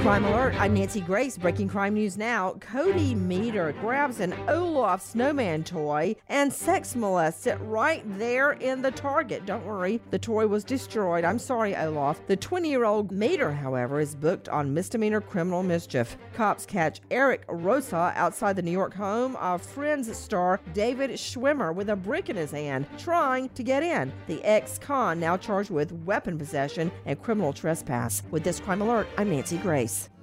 Crime Alert, I'm Nancy Grace. Breaking crime news now. Cody Meter grabs an Olaf snowman toy and sex molests it right there in the target. Don't worry, the toy was destroyed. I'm sorry, Olaf. The 20 year old Meter, however, is booked on misdemeanor criminal mischief. Cops catch Eric Rosa outside the New York home of Friends star David Schwimmer with a brick in his hand, trying to get in. The ex con now charged with weapon possession and criminal trespass. With this Crime Alert, I'm Nancy Grace.